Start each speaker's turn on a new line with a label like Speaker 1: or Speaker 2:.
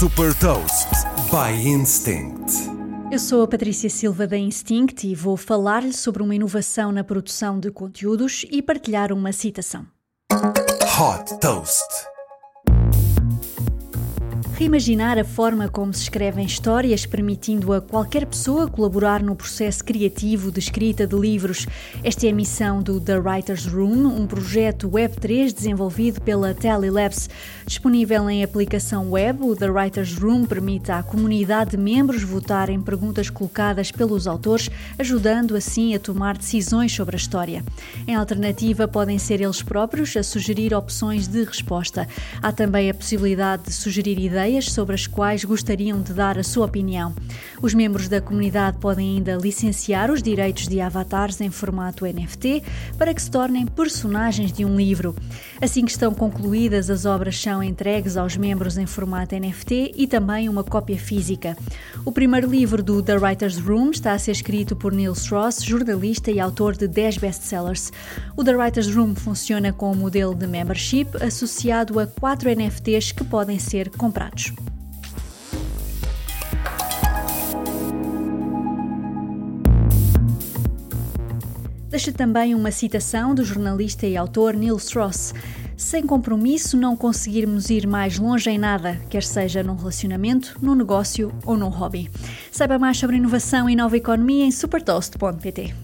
Speaker 1: Super Toast by Instinct.
Speaker 2: Eu sou a Patrícia Silva da Instinct e vou falar-lhe sobre uma inovação na produção de conteúdos e partilhar uma citação.
Speaker 1: Hot Toast.
Speaker 2: Reimaginar a forma como se escrevem histórias, permitindo a qualquer pessoa colaborar no processo criativo de escrita de livros. Esta é a missão do The Writer's Room, um projeto Web3 desenvolvido pela Telelabs. Disponível em aplicação web, o The Writer's Room permite à comunidade de membros votar em perguntas colocadas pelos autores, ajudando assim a tomar decisões sobre a história. Em alternativa, podem ser eles próprios a sugerir opções de resposta. Há também a possibilidade de sugerir ideias ideias sobre as quais gostariam de dar a sua opinião. Os membros da comunidade podem ainda licenciar os direitos de avatares em formato NFT para que se tornem personagens de um livro. Assim que estão concluídas, as obras são entregues aos membros em formato NFT e também uma cópia física. O primeiro livro do The Writer's Room está a ser escrito por Neil Strauss, jornalista e autor de 10 best-sellers. O The Writer's Room funciona com um modelo de membership associado a 4 NFTs que podem ser comprados. Deixa também uma citação do jornalista e autor Neil Strauss. Sem compromisso, não conseguirmos ir mais longe em nada, quer seja num relacionamento, num negócio ou num hobby. Saiba mais sobre inovação e nova economia em supertoast.pt.